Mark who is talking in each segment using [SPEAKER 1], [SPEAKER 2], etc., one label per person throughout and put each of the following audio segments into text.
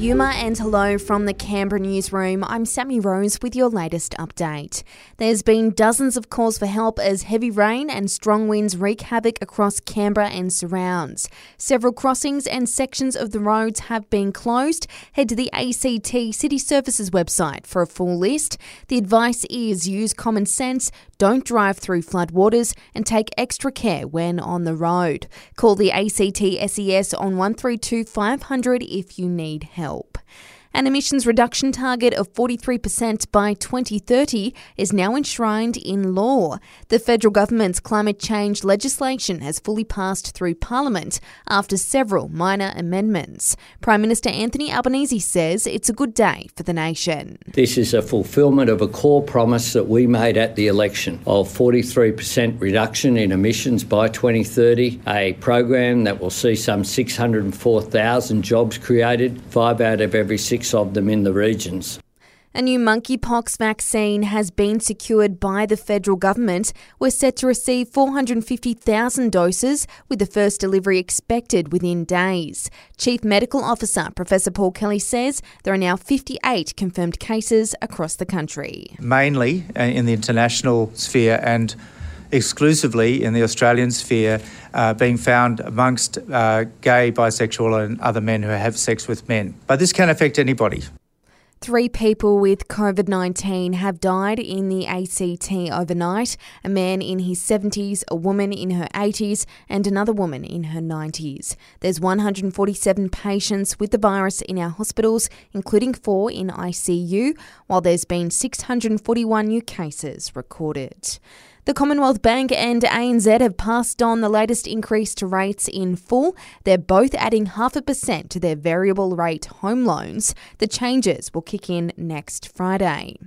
[SPEAKER 1] Yuma and hello from the Canberra newsroom. I'm Sammy Rose with your latest update. There's been dozens of calls for help as heavy rain and strong winds wreak havoc across Canberra and surrounds. Several crossings and sections of the roads have been closed. Head to the ACT City Services website for a full list. The advice is use common sense, don't drive through floodwaters, and take extra care when on the road. Call the ACT SES on 132 500 if you need help help. An emissions reduction target of 43% by 2030 is now enshrined in law. The federal government's climate change legislation has fully passed through Parliament after several minor amendments. Prime Minister Anthony Albanese says it's a good day for the nation.
[SPEAKER 2] This is a fulfilment of a core promise that we made at the election of 43% reduction in emissions by 2030, a program that will see some 604,000 jobs created, five out of every six six of them in the regions.
[SPEAKER 1] A new monkeypox vaccine has been secured by the federal government. We're set to receive 450,000 doses, with the first delivery expected within days. Chief Medical Officer Professor Paul Kelly says there are now 58 confirmed cases across the country.
[SPEAKER 3] Mainly uh, in the international sphere and exclusively in the Australian sphere uh, being found amongst uh, gay, bisexual, and other men who have sex with men. But this can affect anybody.
[SPEAKER 1] Three people with COVID 19 have died in the ACT overnight a man in his 70s, a woman in her 80s, and another woman in her 90s. There's 147 patients with the virus in our hospitals, including four in ICU, while there's been 641 new cases recorded. The Commonwealth Bank and ANZ have passed on the latest increase to rates in full. They're both adding half a percent to their variable rate home loans. The changes will kick in next Friday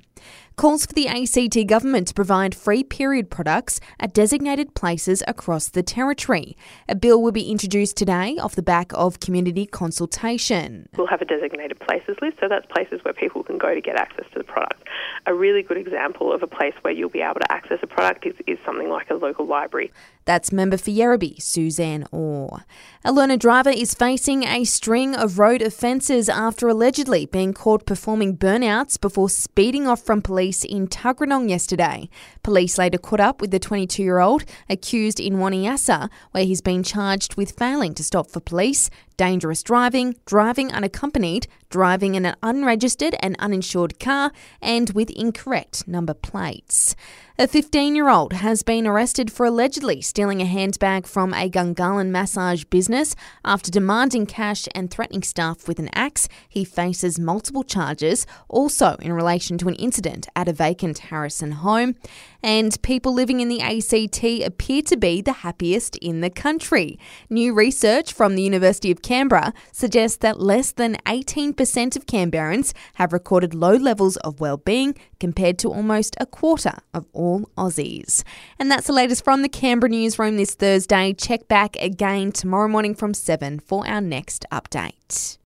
[SPEAKER 1] calls for the ACT government to provide free period products at designated places across the territory. A bill will be introduced today off the back of community consultation.
[SPEAKER 4] We'll have a designated places list, so that's places where people can go to get access to the product. A really good example of a place where you'll be able to access a product is, is something like a local library.
[SPEAKER 1] That's member for Yerrabi, Suzanne Orr. A learner driver is facing a string of road offences after allegedly being caught performing burnouts before speeding off from police in Tuggeranong yesterday. Police later caught up with the 22 year old accused in Wanniassa, where he's been charged with failing to stop for police, dangerous driving, driving unaccompanied, driving in an unregistered and uninsured car, and with incorrect number plates. A 15 year old has been arrested for allegedly stealing a handbag from a Gungahlin massage business after demanding cash and threatening staff with an axe. He faces multiple charges, also in relation to an incident at a vacant Harrison home. And people living in the ACT appear to be the happiest in the country. New research from the University of Canberra suggests that less than 18% of Canberrans have recorded low levels of well-being compared to almost a quarter of all Aussies. And that's the latest from the Canberra newsroom this Thursday. Check back again tomorrow morning from 7 for our next update.